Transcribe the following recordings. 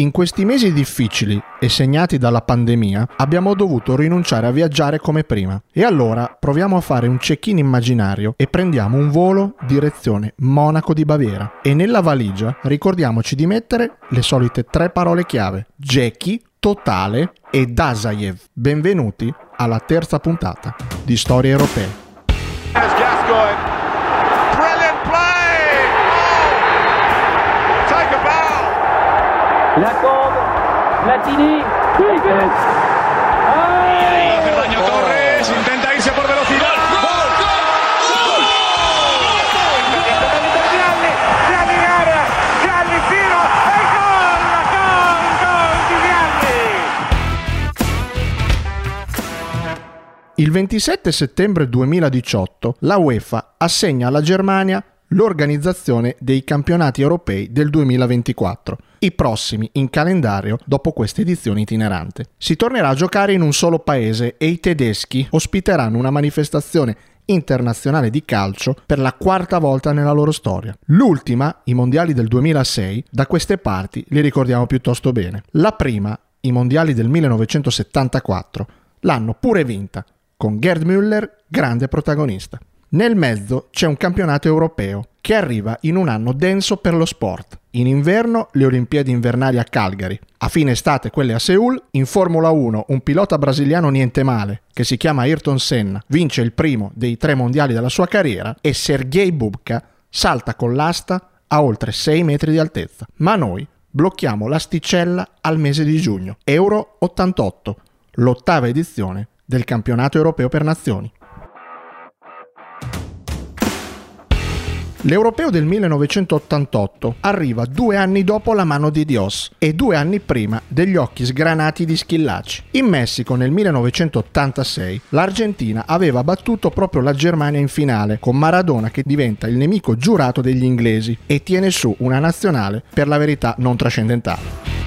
In questi mesi difficili e segnati dalla pandemia abbiamo dovuto rinunciare a viaggiare come prima. E allora proviamo a fare un check-in immaginario e prendiamo un volo direzione Monaco di Baviera. E nella valigia ricordiamoci di mettere le solite tre parole chiave: Jackie, Totale e Dazayev. Benvenuti alla terza puntata di Storie Europee. La con Platini. Ahí Ferdaño Torres intenta e. Il 27 settembre 2018 la UEFA assegna alla Germania l'organizzazione dei campionati europei del 2024, i prossimi in calendario dopo questa edizione itinerante. Si tornerà a giocare in un solo paese e i tedeschi ospiteranno una manifestazione internazionale di calcio per la quarta volta nella loro storia. L'ultima, i mondiali del 2006, da queste parti li ricordiamo piuttosto bene. La prima, i mondiali del 1974, l'hanno pure vinta, con Gerd Müller grande protagonista. Nel mezzo c'è un campionato europeo che arriva in un anno denso per lo sport. In inverno le Olimpiadi invernali a Calgary, a fine estate quelle a Seoul, in Formula 1 un pilota brasiliano niente male, che si chiama Ayrton Senna, vince il primo dei tre mondiali della sua carriera e Sergei Bubka salta con l'asta a oltre 6 metri di altezza. Ma noi blocchiamo l'asticella al mese di giugno, Euro 88, l'ottava edizione del campionato europeo per nazioni. L'europeo del 1988 arriva due anni dopo la mano di Dios e due anni prima degli occhi sgranati di Schillaci. In Messico nel 1986 l'Argentina aveva battuto proprio la Germania in finale con Maradona che diventa il nemico giurato degli inglesi e tiene su una nazionale per la verità non trascendentale.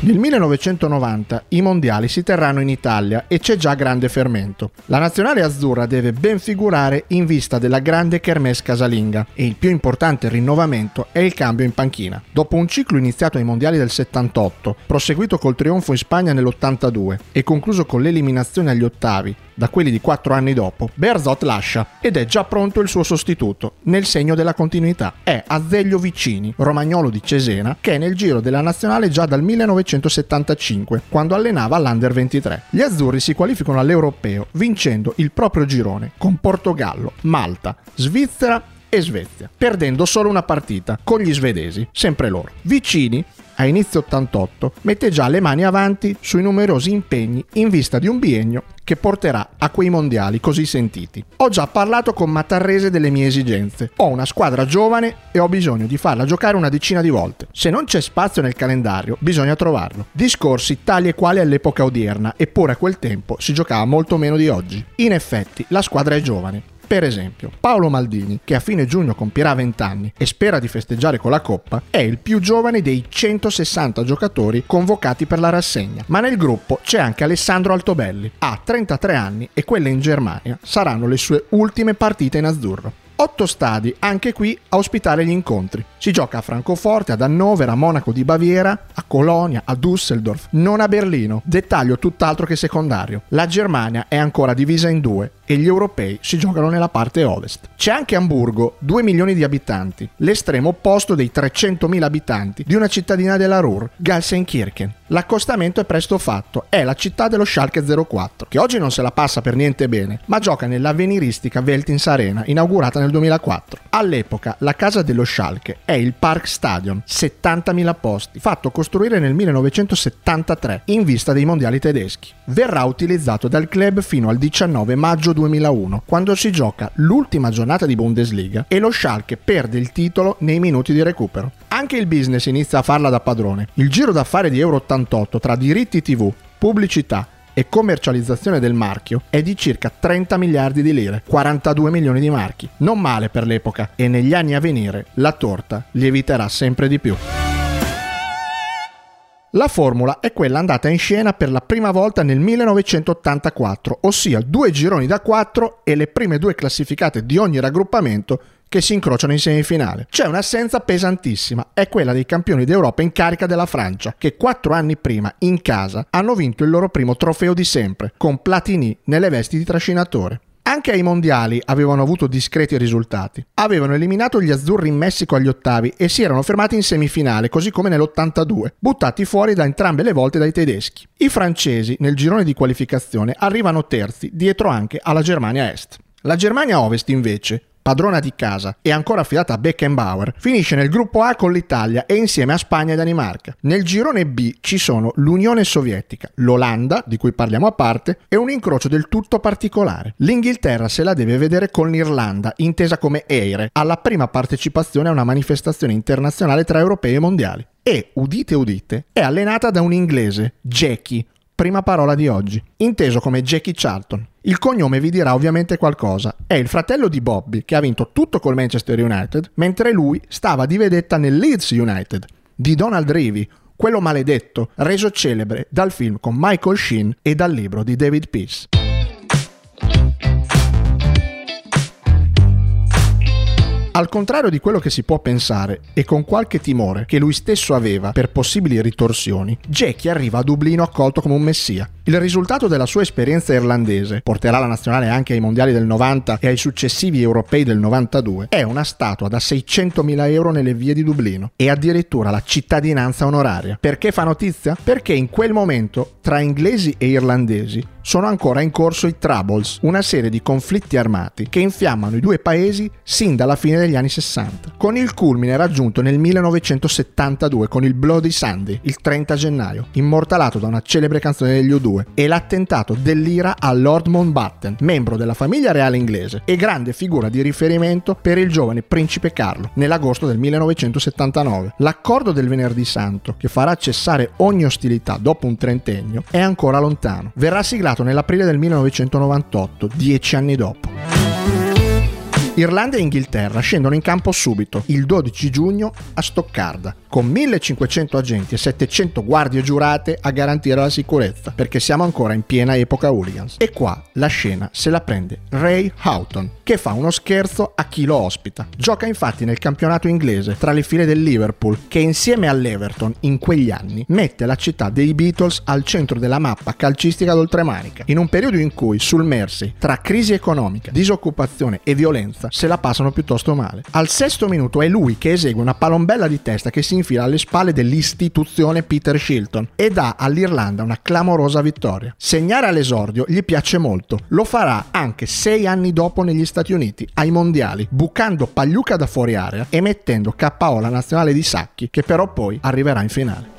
Nel 1990 i mondiali si terranno in Italia e c'è già grande fermento. La nazionale azzurra deve ben figurare in vista della grande kermesse casalinga e il più importante rinnovamento è il cambio in panchina. Dopo un ciclo iniziato ai mondiali del 78, proseguito col trionfo in Spagna nell'82 e concluso con l'eliminazione agli ottavi da quelli di quattro anni dopo, Berzot lascia ed è già pronto il suo sostituto, nel segno della continuità. È Azeglio Vicini, romagnolo di Cesena, che è nel giro della nazionale già dal 1975, quando allenava l'Under 23. Gli azzurri si qualificano all'Europeo vincendo il proprio girone con Portogallo, Malta, Svizzera e Svezia, perdendo solo una partita con gli svedesi, sempre loro. Vicini a inizio 88 mette già le mani avanti sui numerosi impegni in vista di un biennio che porterà a quei mondiali così sentiti. Ho già parlato con Matarrese delle mie esigenze. Ho una squadra giovane e ho bisogno di farla giocare una decina di volte. Se non c'è spazio nel calendario, bisogna trovarlo. Discorsi tali e quali all'epoca odierna, eppure a quel tempo si giocava molto meno di oggi. In effetti, la squadra è giovane. Per esempio, Paolo Maldini, che a fine giugno compierà 20 anni e spera di festeggiare con la Coppa, è il più giovane dei 160 giocatori convocati per la rassegna. Ma nel gruppo c'è anche Alessandro Altobelli. Ha 33 anni e quelle in Germania saranno le sue ultime partite in azzurro. Otto stadi, anche qui a ospitare gli incontri. Si gioca a Francoforte, ad Hannover, a Monaco di Baviera, a Colonia, a Düsseldorf, non a Berlino. Dettaglio tutt'altro che secondario. La Germania è ancora divisa in due e gli europei si giocano nella parte ovest. C'è anche Amburgo, 2 milioni di abitanti, l'estremo opposto dei 300.000 abitanti di una cittadina della Ruhr, Gelsenkirchen. L'accostamento è presto fatto, è la città dello Schalke 04, che oggi non se la passa per niente bene, ma gioca nell'avveniristica Veltins Arena, inaugurata nel 2004. All'epoca la casa dello Schalke è il Park Stadion, 70.000 posti, fatto costruire nel 1973 in vista dei mondiali tedeschi. Verrà utilizzato dal club fino al 19 maggio 2001, quando si gioca l'ultima giornata di Bundesliga e lo Schalke perde il titolo nei minuti di recupero. Anche il business inizia a farla da padrone. Il giro d'affari di Euro 88 tra diritti TV, pubblicità e commercializzazione del marchio è di circa 30 miliardi di lire, 42 milioni di marchi. Non male per l'epoca e negli anni a venire la torta lieviterà sempre di più. La formula è quella andata in scena per la prima volta nel 1984, ossia due gironi da quattro e le prime due classificate di ogni raggruppamento che si incrociano in semifinale. C'è un'assenza pesantissima, è quella dei campioni d'Europa in carica della Francia, che quattro anni prima, in casa, hanno vinto il loro primo trofeo di sempre, con Platini nelle vesti di trascinatore. Anche ai mondiali avevano avuto discreti risultati. Avevano eliminato gli azzurri in Messico agli ottavi e si erano fermati in semifinale, così come nell'82, buttati fuori da entrambe le volte dai tedeschi. I francesi, nel girone di qualificazione, arrivano terzi, dietro anche alla Germania Est. La Germania Ovest, invece, padrona di casa e ancora affidata a Beckenbauer, finisce nel gruppo A con l'Italia e insieme a Spagna e Danimarca. Nel girone B ci sono l'Unione Sovietica, l'Olanda, di cui parliamo a parte, e un incrocio del tutto particolare. L'Inghilterra se la deve vedere con l'Irlanda, intesa come EIRE, alla prima partecipazione a una manifestazione internazionale tra europei e mondiali. E, udite udite, è allenata da un inglese, Jackie, prima parola di oggi, inteso come Jackie Charlton. Il cognome vi dirà ovviamente qualcosa. È il fratello di Bobby, che ha vinto tutto col Manchester United, mentre lui stava di vedetta nel Leeds United, di Donald Revy, quello maledetto, reso celebre dal film con Michael Sheen e dal libro di David Peace. Al contrario di quello che si può pensare, e con qualche timore che lui stesso aveva per possibili ritorsioni, Jackie arriva a Dublino accolto come un messia. Il risultato della sua esperienza irlandese, porterà la nazionale anche ai mondiali del 90 e ai successivi europei del 92, è una statua da 600.000 euro nelle vie di Dublino e addirittura la cittadinanza onoraria. Perché fa notizia? Perché in quel momento tra inglesi e irlandesi sono ancora in corso i Troubles, una serie di conflitti armati che infiammano i due paesi sin dalla fine degli anni 60, con il culmine raggiunto nel 1972 con il Bloody Sunday, il 30 gennaio, immortalato da una celebre canzone degli U2, e l'attentato dell'ira a Lord Mountbatten, membro della famiglia reale inglese e grande figura di riferimento per il giovane principe Carlo, nell'agosto del 1979. L'accordo del venerdì santo, che farà cessare ogni ostilità dopo un trentennio, è ancora lontano. Verrà siglato nell'aprile del 1998, dieci anni dopo. Irlanda e Inghilterra scendono in campo subito, il 12 giugno, a Stoccarda, con 1500 agenti e 700 guardie giurate a garantire la sicurezza, perché siamo ancora in piena epoca hooligans. E qua la scena se la prende Ray Houghton, che fa uno scherzo a chi lo ospita. Gioca infatti nel campionato inglese tra le file del Liverpool, che insieme all'Everton in quegli anni mette la città dei Beatles al centro della mappa calcistica d'oltremanica, in un periodo in cui sul Mersey, tra crisi economica, disoccupazione e violenza, se la passano piuttosto male. Al sesto minuto è lui che esegue una palombella di testa che si infila alle spalle dell'istituzione Peter Shilton e dà all'Irlanda una clamorosa vittoria. Segnare all'esordio gli piace molto, lo farà anche sei anni dopo negli Stati Uniti, ai mondiali, bucando Pagliuca da fuori area e mettendo KO la nazionale di Sacchi, che però poi arriverà in finale.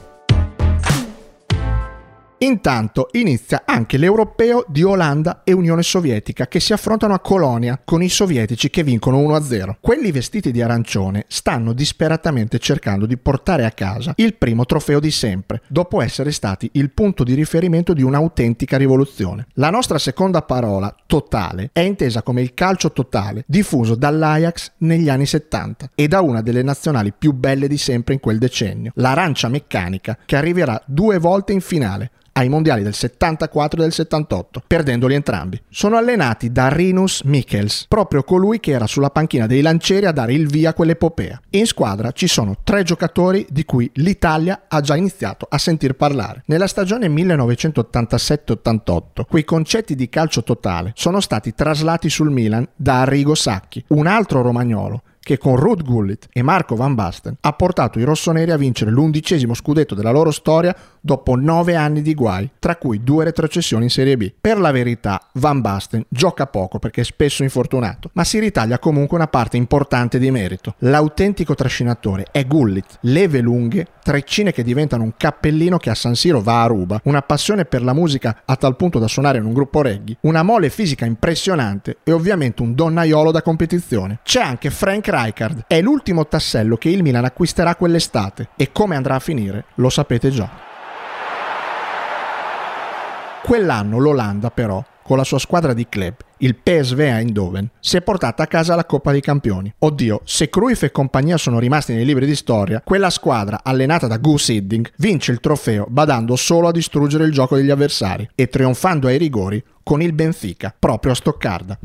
Intanto inizia anche l'europeo di Olanda e Unione Sovietica che si affrontano a Colonia con i sovietici che vincono 1-0. Quelli vestiti di arancione stanno disperatamente cercando di portare a casa il primo trofeo di sempre, dopo essere stati il punto di riferimento di un'autentica rivoluzione. La nostra seconda parola, totale, è intesa come il calcio totale diffuso dall'Ajax negli anni 70 e da una delle nazionali più belle di sempre in quel decennio, l'arancia meccanica che arriverà due volte in finale ai mondiali del 74 e del 78, perdendoli entrambi. Sono allenati da Rinus Michels, proprio colui che era sulla panchina dei lancieri a dare il via a quell'epopea. In squadra ci sono tre giocatori di cui l'Italia ha già iniziato a sentir parlare. Nella stagione 1987-88, quei concetti di calcio totale sono stati traslati sul Milan da Arrigo Sacchi, un altro romagnolo che con Ruud Gullit e Marco Van Basten ha portato i rossoneri a vincere l'undicesimo scudetto della loro storia dopo nove anni di guai, tra cui due retrocessioni in Serie B. Per la verità, Van Basten gioca poco perché è spesso infortunato, ma si ritaglia comunque una parte importante di merito. L'autentico trascinatore è Gullit, leve lunghe, treccine che diventano un cappellino che a San Siro va a ruba, una passione per la musica a tal punto da suonare in un gruppo reggae, una mole fisica impressionante e ovviamente un donnaiolo da competizione. C'è anche Frank Rijkaard, è l'ultimo tassello che il Milan acquisterà quell'estate e come andrà a finire lo sapete già. Quell'anno l'Olanda però con la sua squadra di club il PSV Eindhoven, si è portata a casa la Coppa dei Campioni. Oddio, se Cruyff e compagnia sono rimasti nei libri di storia, quella squadra, allenata da Goose Hiddink, vince il trofeo badando solo a distruggere il gioco degli avversari e trionfando ai rigori con il Benfica, proprio a Stoccarda.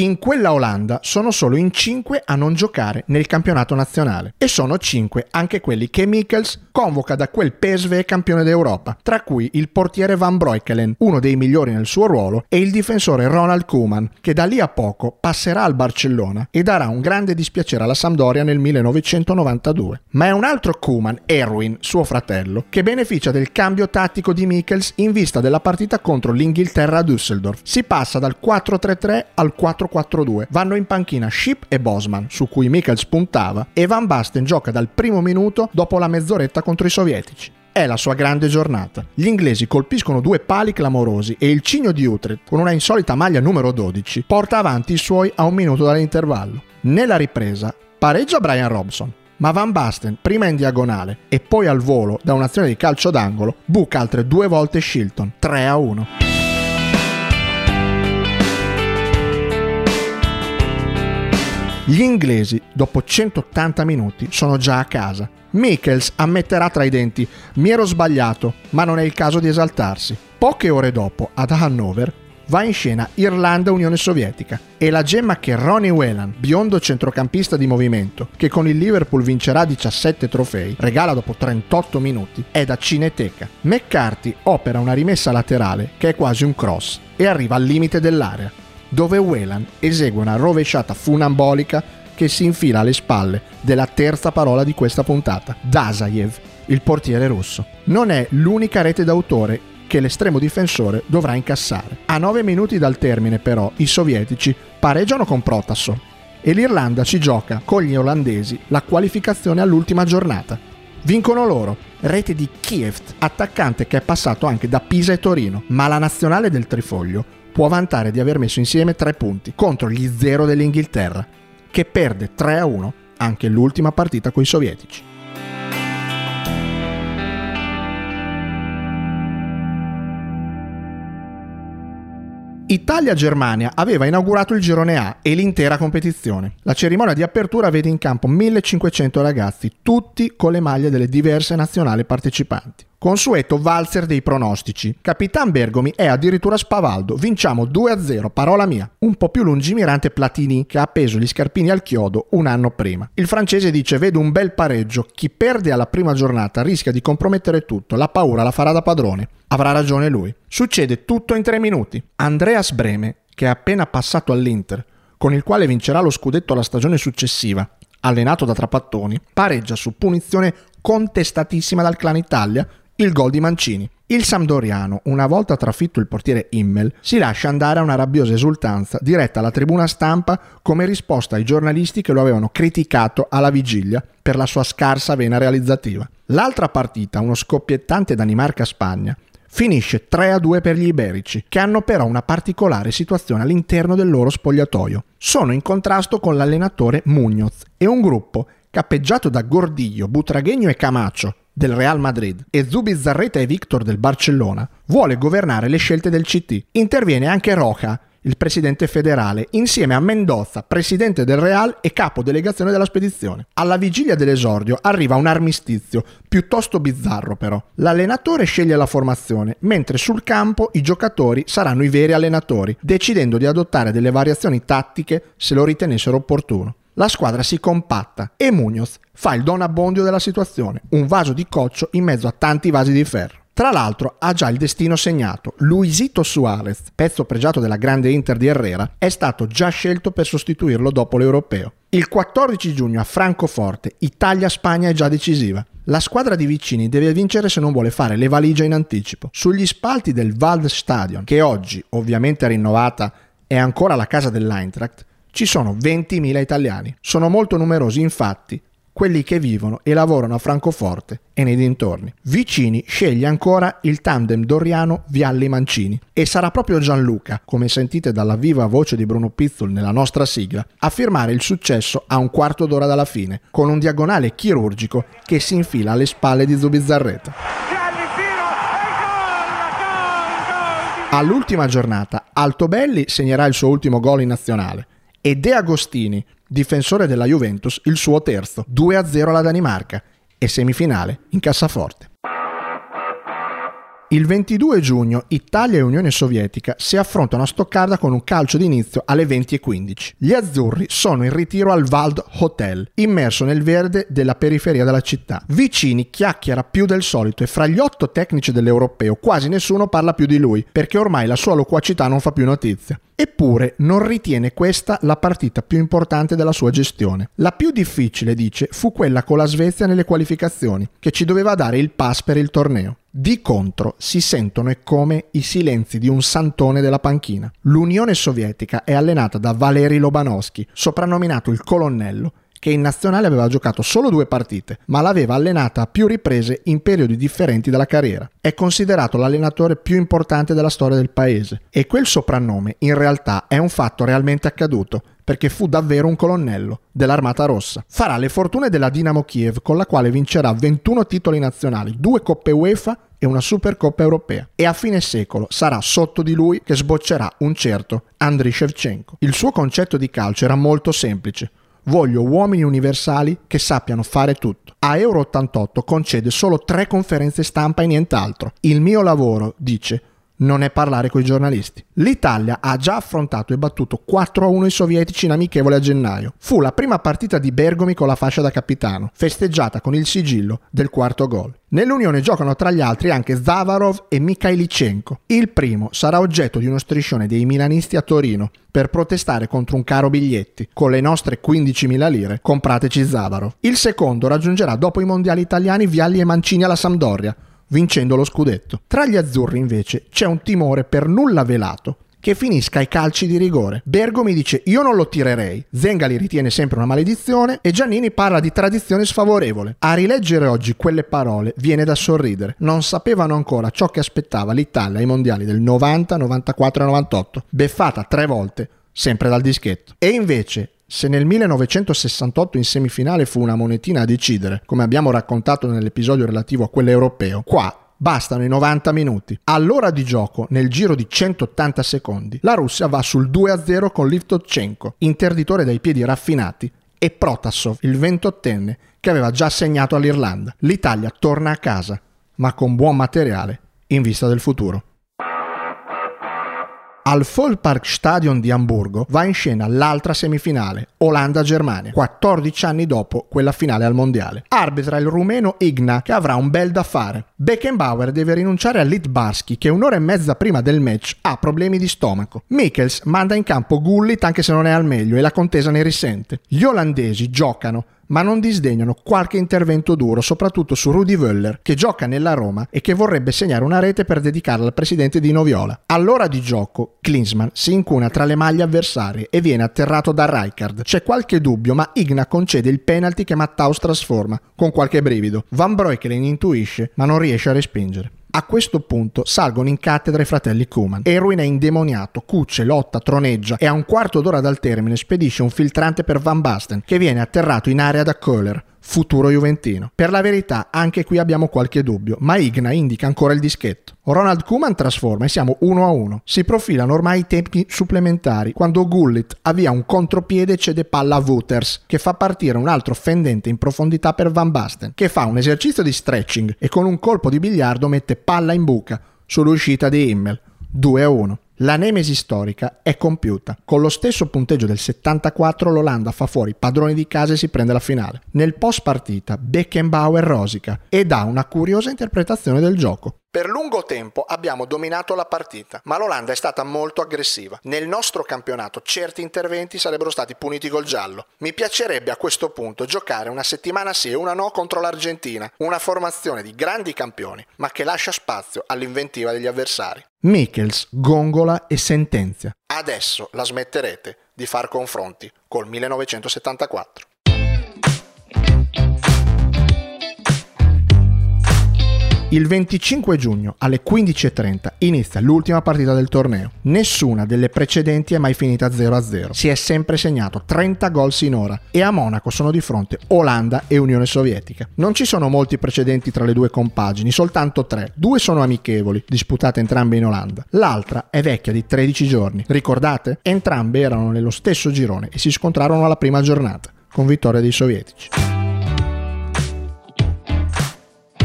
In quella Olanda sono solo in 5 a non giocare nel campionato nazionale e sono 5 anche quelli che Mikkels convoca da quel PSV campione d'Europa, tra cui il portiere Van Breukelen, uno dei migliori nel suo ruolo, e il difensore Ronald Koeman, che da lì a poco passerà al Barcellona e darà un grande dispiacere alla Sampdoria nel 1992. Ma è un altro Koeman, Erwin, suo fratello, che beneficia del cambio tattico di Mikkels in vista della partita contro l'Inghilterra a Düsseldorf. Si passa dal 4-3-3 al 4-4-2. Vanno in panchina Ship e Bosman, su cui Mikkels puntava, e Van Basten gioca dal primo minuto dopo la mezz'oretta contro i sovietici. È la sua grande giornata. Gli inglesi colpiscono due pali clamorosi e il cigno di Utrecht, con una insolita maglia numero 12, porta avanti i suoi a un minuto dall'intervallo. Nella ripresa pareggia Brian Robson, ma Van Basten, prima in diagonale e poi al volo da un'azione di calcio d'angolo, buca altre due volte Shilton, 3 a 1. Gli inglesi, dopo 180 minuti, sono già a casa. Michels ammetterà tra i denti: Mi ero sbagliato, ma non è il caso di esaltarsi. Poche ore dopo, ad Hannover, va in scena Irlanda-Unione Sovietica e la gemma che Ronnie Whelan, biondo centrocampista di movimento, che con il Liverpool vincerà 17 trofei, regala dopo 38 minuti, è da cineteca. McCarthy opera una rimessa laterale che è quasi un cross e arriva al limite dell'area, dove Whelan esegue una rovesciata funambolica che si infila alle spalle della terza parola di questa puntata, Dazayev, il portiere russo. Non è l'unica rete d'autore che l'estremo difensore dovrà incassare. A 9 minuti dal termine però i sovietici pareggiano con Protasov e l'Irlanda ci gioca con gli olandesi la qualificazione all'ultima giornata. Vincono loro, rete di Kiev, attaccante che è passato anche da Pisa e Torino, ma la nazionale del Trifoglio può vantare di aver messo insieme tre punti contro gli zero dell'Inghilterra, che perde 3 a 1 anche l'ultima partita con i sovietici. Italia-Germania aveva inaugurato il girone A e l'intera competizione. La cerimonia di apertura vede in campo 1500 ragazzi, tutti con le maglie delle diverse nazionali partecipanti. Consueto valzer dei pronostici. Capitan Bergomi è addirittura spavaldo. Vinciamo 2-0, parola mia. Un po' più lungimirante Platini che ha appeso gli scarpini al chiodo un anno prima. Il francese dice vedo un bel pareggio. Chi perde alla prima giornata rischia di compromettere tutto. La paura la farà da padrone. Avrà ragione lui. Succede tutto in tre minuti. Andreas Breme, che è appena passato all'Inter, con il quale vincerà lo scudetto la stagione successiva, allenato da Trapattoni, pareggia su punizione contestatissima dal clan Italia il gol di Mancini. Il Sampdoriano, una volta trafitto il portiere Immel, si lascia andare a una rabbiosa esultanza diretta alla tribuna stampa come risposta ai giornalisti che lo avevano criticato alla vigilia per la sua scarsa vena realizzativa. L'altra partita, uno scoppiettante Danimarca-Spagna, finisce 3-2 per gli iberici, che hanno però una particolare situazione all'interno del loro spogliatoio. Sono in contrasto con l'allenatore Munoz e un gruppo cappeggiato da Gordillo, Butraghegno e Camacho, del Real Madrid e Zubizarreta e Victor del Barcellona, vuole governare le scelte del CT. Interviene anche Roja, il presidente federale, insieme a Mendoza, presidente del Real e capo delegazione della spedizione. Alla vigilia dell'esordio arriva un armistizio, piuttosto bizzarro però. L'allenatore sceglie la formazione, mentre sul campo i giocatori saranno i veri allenatori, decidendo di adottare delle variazioni tattiche se lo ritenessero opportuno la squadra si compatta e Munoz fa il don abbondio della situazione, un vaso di coccio in mezzo a tanti vasi di ferro. Tra l'altro ha già il destino segnato. Luisito Suarez, pezzo pregiato della grande Inter di Herrera, è stato già scelto per sostituirlo dopo l'Europeo. Il 14 giugno a Francoforte, Italia-Spagna è già decisiva. La squadra di vicini deve vincere se non vuole fare le valigie in anticipo. Sugli spalti del Waldstadion, che oggi, ovviamente rinnovata, è ancora la casa dell'Eintracht, ci sono 20.000 italiani. Sono molto numerosi infatti quelli che vivono e lavorano a Francoforte e nei dintorni. Vicini sceglie ancora il tandem Doriano Vialli Mancini e sarà proprio Gianluca, come sentite dalla viva voce di Bruno Pizzol nella nostra sigla, a firmare il successo a un quarto d'ora dalla fine, con un diagonale chirurgico che si infila alle spalle di Zubizzarreta. E All'ultima giornata, Altobelli segnerà il suo ultimo gol in nazionale e De Agostini, difensore della Juventus, il suo terzo, 2-0 alla Danimarca e semifinale in cassaforte. Il 22 giugno Italia e Unione Sovietica si affrontano a Stoccarda con un calcio d'inizio alle 20.15. Gli azzurri sono in ritiro al Wald Hotel, immerso nel verde della periferia della città. Vicini chiacchiera più del solito e fra gli otto tecnici dell'europeo quasi nessuno parla più di lui, perché ormai la sua loquacità non fa più notizia. Eppure non ritiene questa la partita più importante della sua gestione. La più difficile, dice, fu quella con la Svezia nelle qualificazioni, che ci doveva dare il pass per il torneo. Di contro si sentono e come i silenzi di un santone della panchina. L'Unione Sovietica è allenata da Valeri Lobanovsky, soprannominato il colonnello, che in nazionale aveva giocato solo due partite, ma l'aveva allenata a più riprese in periodi differenti della carriera. È considerato l'allenatore più importante della storia del paese e quel soprannome in realtà è un fatto realmente accaduto, perché fu davvero un colonnello dell'Armata Rossa. Farà le fortune della Dinamo Kiev con la quale vincerà 21 titoli nazionali, due coppe UEFA e una Supercoppa europea. E a fine secolo sarà sotto di lui che sboccerà un certo Andriy Shevchenko. Il suo concetto di calcio era molto semplice. Voglio uomini universali che sappiano fare tutto. A Euro 88 concede solo tre conferenze stampa e nient'altro. Il mio lavoro, dice, non è parlare con i giornalisti. L'Italia ha già affrontato e battuto 4-1 i sovietici in amichevole a gennaio. Fu la prima partita di Bergomi con la fascia da capitano, festeggiata con il sigillo del quarto gol. Nell'Unione giocano tra gli altri anche Zavarov e Mikhailichenko. Il primo sarà oggetto di uno striscione dei milanisti a Torino per protestare contro un caro biglietti. Con le nostre 15.000 lire comprateci Zavarov. Il secondo raggiungerà dopo i mondiali italiani Vialli e Mancini alla Sampdoria, vincendo lo scudetto. Tra gli azzurri invece c'è un timore per nulla velato che finisca ai calci di rigore. Bergo mi dice io non lo tirerei, Zengali ritiene sempre una maledizione e Giannini parla di tradizione sfavorevole. A rileggere oggi quelle parole viene da sorridere. Non sapevano ancora ciò che aspettava l'Italia ai mondiali del 90, 94 e 98, beffata tre volte, sempre dal dischetto. E invece se nel 1968 in semifinale fu una monetina a decidere, come abbiamo raccontato nell'episodio relativo a quello europeo, qua bastano i 90 minuti. All'ora di gioco, nel giro di 180 secondi, la Russia va sul 2-0 con Livtochenko, interditore dai piedi raffinati, e Protasov, il ventottenne, che aveva già segnato all'Irlanda. L'Italia torna a casa, ma con buon materiale in vista del futuro. Al Vollparkstadion di Amburgo va in scena l'altra semifinale, Olanda-Germania, 14 anni dopo quella finale al mondiale. Arbitra il rumeno Igna che avrà un bel da fare. Beckenbauer deve rinunciare a Litbarski che un'ora e mezza prima del match ha problemi di stomaco. Michels manda in campo Gullit anche se non è al meglio e la contesa ne risente. Gli olandesi giocano ma non disdegnano qualche intervento duro, soprattutto su Rudy Wöller, che gioca nella Roma e che vorrebbe segnare una rete per dedicarla al presidente di Noviola. All'ora di gioco, Klinsmann si incuna tra le maglie avversarie e viene atterrato da Rijkaard. C'è qualche dubbio, ma Igna concede il penalty che Mattaus trasforma, con qualche brivido. Van Breukelen intuisce, ma non riesce a respingere. A questo punto salgono in cattedra i fratelli Kuman. Erwin è indemoniato, cucce, lotta, troneggia e a un quarto d'ora dal termine spedisce un filtrante per Van Basten che viene atterrato in area da Köhler, futuro juventino. Per la verità, anche qui abbiamo qualche dubbio, ma Igna indica ancora il dischetto. Ronald Koeman trasforma e siamo 1 a 1. Si profilano ormai i tempi supplementari quando Gullit avvia un contropiede e cede palla a Wouters che fa partire un altro fendente in profondità per Van Basten che fa un esercizio di stretching e con un colpo di biliardo mette palla in buca sull'uscita di Himmel. 2 a 1. La nemesi storica è compiuta. Con lo stesso punteggio del 74 l'Olanda fa fuori padroni di casa e si prende la finale. Nel post partita Beckenbauer rosica e dà una curiosa interpretazione del gioco. Per lungo tempo abbiamo dominato la partita, ma l'Olanda è stata molto aggressiva. Nel nostro campionato certi interventi sarebbero stati puniti col giallo. Mi piacerebbe a questo punto giocare una settimana sì e una no contro l'Argentina, una formazione di grandi campioni, ma che lascia spazio all'inventiva degli avversari. Michels gongola e sentenzia. Adesso la smetterete di far confronti col 1974. Il 25 giugno alle 15.30 inizia l'ultima partita del torneo. Nessuna delle precedenti è mai finita 0-0. Si è sempre segnato 30 gol sinora e a Monaco sono di fronte Olanda e Unione Sovietica. Non ci sono molti precedenti tra le due compagini, soltanto tre. Due sono amichevoli, disputate entrambe in Olanda. L'altra è vecchia di 13 giorni. Ricordate? Entrambe erano nello stesso girone e si scontrarono alla prima giornata, con vittoria dei sovietici.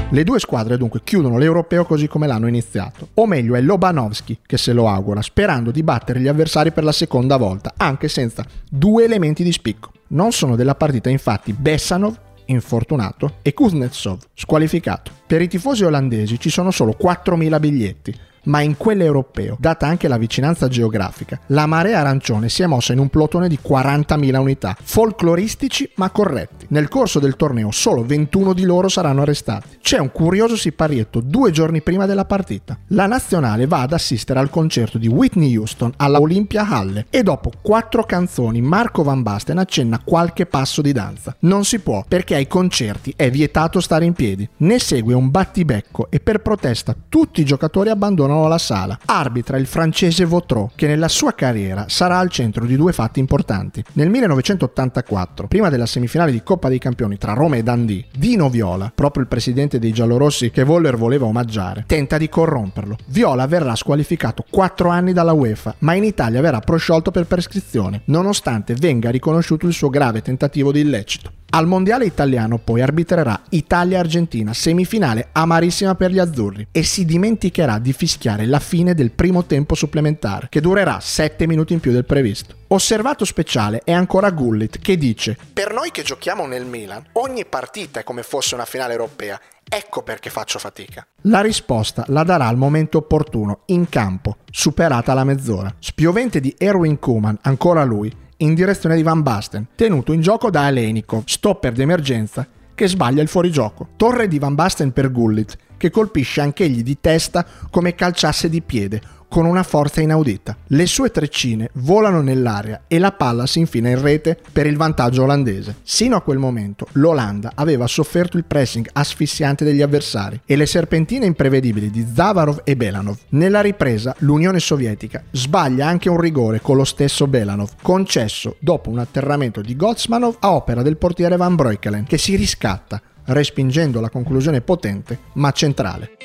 Le due squadre dunque chiudono l'europeo così come l'hanno iniziato. O meglio è Lobanovski che se lo augura, sperando di battere gli avversari per la seconda volta, anche senza due elementi di spicco. Non sono della partita infatti Bessanov infortunato e Kuznetsov squalificato. Per i tifosi olandesi ci sono solo 4.000 biglietti, ma in quell'europeo, data anche la vicinanza geografica, la marea arancione si è mossa in un plotone di 40.000 unità, folcloristici ma corretti. Nel corso del torneo solo 21 di loro saranno arrestati. C'è un curioso siparietto due giorni prima della partita. La nazionale va ad assistere al concerto di Whitney Houston alla Olympia Halle e dopo quattro canzoni Marco Van Basten accenna qualche passo di danza. Non si può perché ai concerti è vietato stare in piedi. Ne segue un battibecco e per protesta tutti i giocatori abbandonano abbandonano la sala. Arbitra il francese Vautreau, che nella sua carriera sarà al centro di due fatti importanti. Nel 1984, prima della semifinale di Coppa dei Campioni tra Roma e Dundee, Dino Viola, proprio il presidente dei giallorossi che Voller voleva omaggiare, tenta di corromperlo. Viola verrà squalificato 4 anni dalla UEFA, ma in Italia verrà prosciolto per prescrizione, nonostante venga riconosciuto il suo grave tentativo di illecito. Al mondiale italiano poi arbitrerà Italia-Argentina, semifinale amarissima per gli azzurri, e si dimenticherà di fischiare la fine del primo tempo supplementare, che durerà 7 minuti in più del previsto. Osservato speciale è ancora Gullit che dice: Per noi che giochiamo nel Milan, ogni partita è come fosse una finale europea. Ecco perché faccio fatica. La risposta la darà al momento opportuno, in campo, superata la mezz'ora. Spiovente di Erwin Kuman, ancora lui, in direzione di Van Basten, tenuto in gioco da Elenikov, stopper d'emergenza, che sbaglia il fuorigioco. Torre di Van Basten per Gullit, che colpisce anch'egli di testa come calciasse di piede, con una forza inaudita. Le sue treccine volano nell'aria e la palla si infila in rete per il vantaggio olandese. Sino a quel momento l'Olanda aveva sofferto il pressing asfissiante degli avversari e le serpentine imprevedibili di Zavarov e Belanov. Nella ripresa l'Unione Sovietica sbaglia anche un rigore con lo stesso Belanov, concesso dopo un atterramento di Gotsmanov a opera del portiere Van Breukelen, che si riscatta respingendo la conclusione potente ma centrale.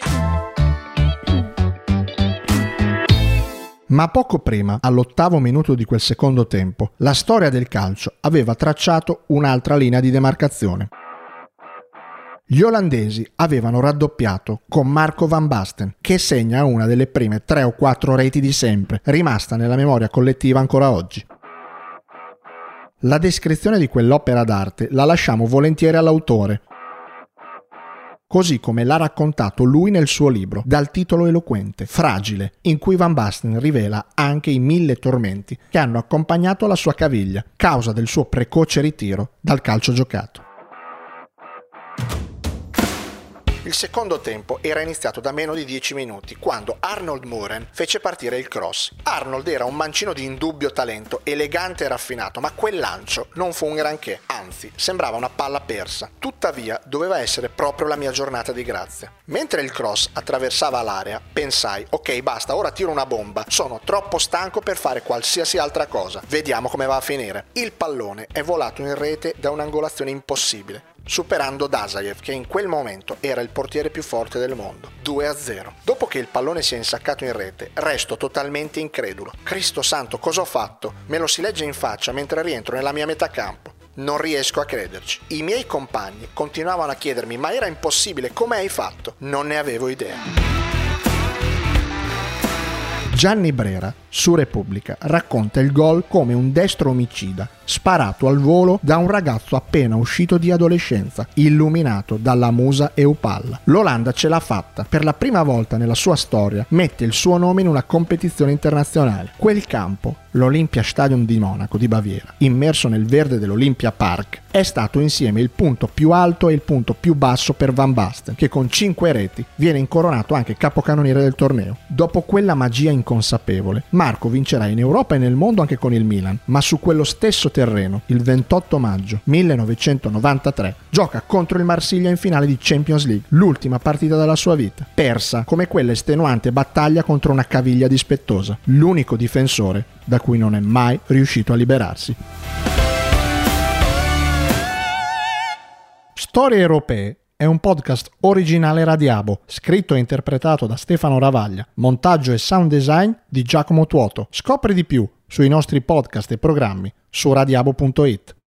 Ma poco prima, all'ottavo minuto di quel secondo tempo, la storia del calcio aveva tracciato un'altra linea di demarcazione. Gli olandesi avevano raddoppiato con Marco Van Basten, che segna una delle prime tre o quattro reti di sempre, rimasta nella memoria collettiva ancora oggi. La descrizione di quell'opera d'arte la lasciamo volentieri all'autore, così come l'ha raccontato lui nel suo libro, dal titolo eloquente Fragile, in cui Van Basten rivela anche i mille tormenti che hanno accompagnato la sua caviglia, causa del suo precoce ritiro dal calcio giocato. Il secondo tempo era iniziato da meno di 10 minuti, quando Arnold Muren fece partire il cross. Arnold era un mancino di indubbio talento, elegante e raffinato, ma quel lancio non fu un granché, anzi, sembrava una palla persa. Tuttavia, doveva essere proprio la mia giornata di grazia. Mentre il cross attraversava l'area, pensai, ok, basta, ora tiro una bomba. Sono troppo stanco per fare qualsiasi altra cosa. Vediamo come va a finire. Il pallone è volato in rete da un'angolazione impossibile superando Dazayev che in quel momento era il portiere più forte del mondo, 2-0. Dopo che il pallone si è insaccato in rete, resto totalmente incredulo. Cristo santo, cosa ho fatto? Me lo si legge in faccia mentre rientro nella mia metà campo. Non riesco a crederci. I miei compagni continuavano a chiedermi ma era impossibile, come hai fatto? Non ne avevo idea. Gianni Brera, su Repubblica, racconta il gol come un destro omicida, sparato al volo da un ragazzo appena uscito di adolescenza, illuminato dalla musa Eupalla. L'Olanda ce l'ha fatta. Per la prima volta nella sua storia mette il suo nome in una competizione internazionale. Quel campo l'Olympia Stadium di Monaco di Baviera, immerso nel verde dell'Olympia Park, è stato insieme il punto più alto e il punto più basso per Van Basten, che con 5 reti viene incoronato anche capocannoniere del torneo. Dopo quella magia inconsapevole, Marco vincerà in Europa e nel mondo anche con il Milan, ma su quello stesso terreno, il 28 maggio 1993, gioca contro il Marsiglia in finale di Champions League, l'ultima partita della sua vita, persa come quella estenuante battaglia contro una caviglia dispettosa, l'unico difensore da cui non è mai riuscito a liberarsi. Storie europee è un podcast originale Radiabo, scritto e interpretato da Stefano Ravaglia, montaggio e sound design di Giacomo Tuoto. Scopri di più sui nostri podcast e programmi su radiabo.it.